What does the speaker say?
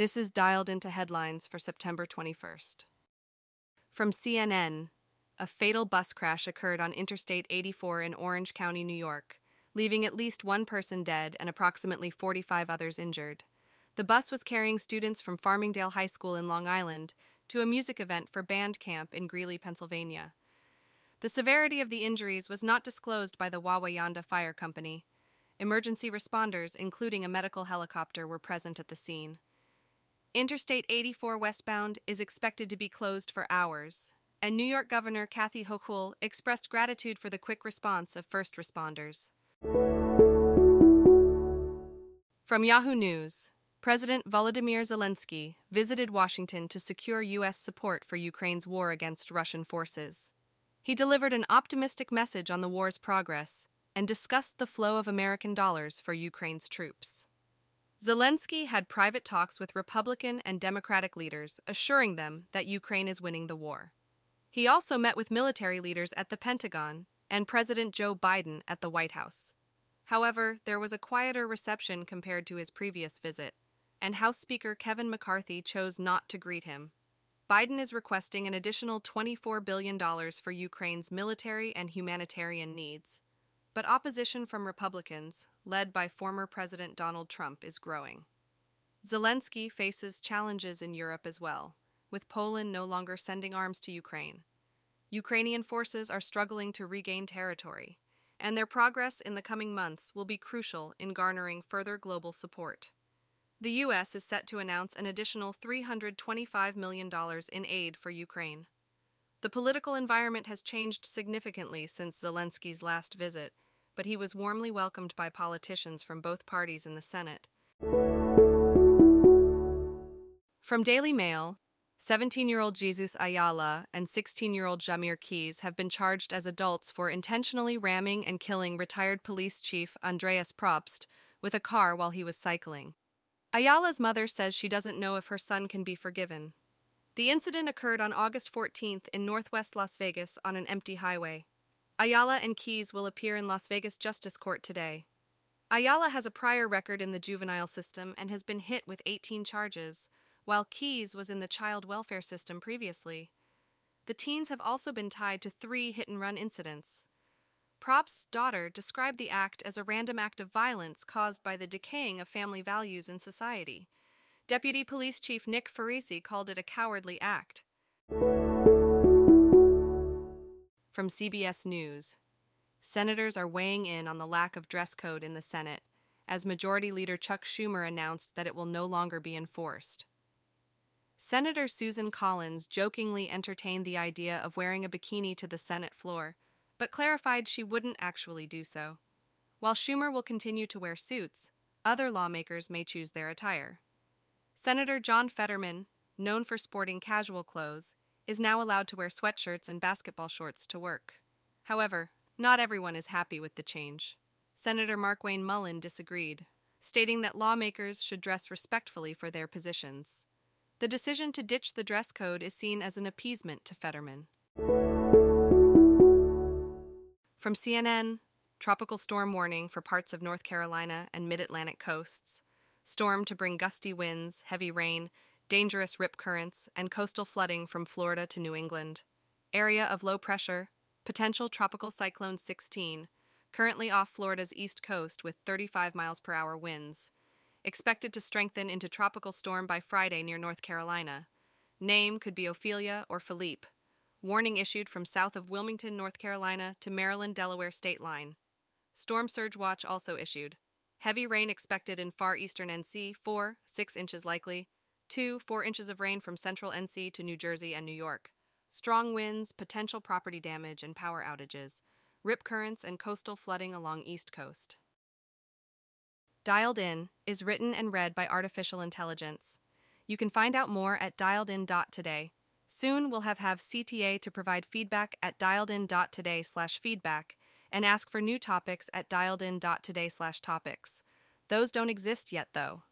This is dialed into headlines for September 21st. From CNN, a fatal bus crash occurred on Interstate 84 in Orange County, New York, leaving at least one person dead and approximately 45 others injured. The bus was carrying students from Farmingdale High School in Long Island to a music event for band camp in Greeley, Pennsylvania. The severity of the injuries was not disclosed by the Wawayanda Fire Company. Emergency responders, including a medical helicopter, were present at the scene. Interstate 84 westbound is expected to be closed for hours, and New York Governor Kathy Hochul expressed gratitude for the quick response of first responders. From Yahoo News, President Volodymyr Zelensky visited Washington to secure U.S. support for Ukraine's war against Russian forces. He delivered an optimistic message on the war's progress and discussed the flow of American dollars for Ukraine's troops. Zelensky had private talks with Republican and Democratic leaders, assuring them that Ukraine is winning the war. He also met with military leaders at the Pentagon and President Joe Biden at the White House. However, there was a quieter reception compared to his previous visit, and House Speaker Kevin McCarthy chose not to greet him. Biden is requesting an additional $24 billion for Ukraine's military and humanitarian needs. But opposition from Republicans, led by former President Donald Trump, is growing. Zelensky faces challenges in Europe as well, with Poland no longer sending arms to Ukraine. Ukrainian forces are struggling to regain territory, and their progress in the coming months will be crucial in garnering further global support. The U.S. is set to announce an additional $325 million in aid for Ukraine. The political environment has changed significantly since Zelensky's last visit, but he was warmly welcomed by politicians from both parties in the Senate. From Daily Mail, 17 year old Jesus Ayala and 16 year old Jamir Keys have been charged as adults for intentionally ramming and killing retired police chief Andreas Probst with a car while he was cycling. Ayala's mother says she doesn't know if her son can be forgiven. The incident occurred on August 14th in northwest Las Vegas on an empty highway. Ayala and Keys will appear in Las Vegas Justice Court today. Ayala has a prior record in the juvenile system and has been hit with 18 charges while Keys was in the child welfare system previously. The teens have also been tied to three hit and run incidents. Probst's daughter described the act as a random act of violence caused by the decaying of family values in society. Deputy Police Chief Nick Farisi called it a cowardly act. From CBS News Senators are weighing in on the lack of dress code in the Senate, as Majority Leader Chuck Schumer announced that it will no longer be enforced. Senator Susan Collins jokingly entertained the idea of wearing a bikini to the Senate floor, but clarified she wouldn't actually do so. While Schumer will continue to wear suits, other lawmakers may choose their attire. Senator John Fetterman, known for sporting casual clothes, is now allowed to wear sweatshirts and basketball shorts to work. However, not everyone is happy with the change. Senator Markwayne Mullin disagreed, stating that lawmakers should dress respectfully for their positions. The decision to ditch the dress code is seen as an appeasement to Fetterman. From CNN, tropical storm warning for parts of North Carolina and mid Atlantic coasts. Storm to bring gusty winds, heavy rain, dangerous rip currents, and coastal flooding from Florida to New England. Area of low pressure, potential tropical cyclone 16, currently off Florida's east coast with 35 miles per hour winds expected to strengthen into tropical storm by Friday near North Carolina. Name could be Ophelia or Philippe. Warning issued from south of Wilmington, North Carolina to Maryland Delaware state line. Storm surge watch also issued. Heavy rain expected in far eastern NC, 4, 6 inches likely. 2, 4 inches of rain from central NC to New Jersey and New York. Strong winds, potential property damage, and power outages. Rip currents and coastal flooding along East Coast. Dialed In is written and read by artificial intelligence. You can find out more at dialedin.today. Soon we'll have have CTA to provide feedback at dialedin.today slash feedback and ask for new topics at dialedin.today slash topics. Those don't exist yet though.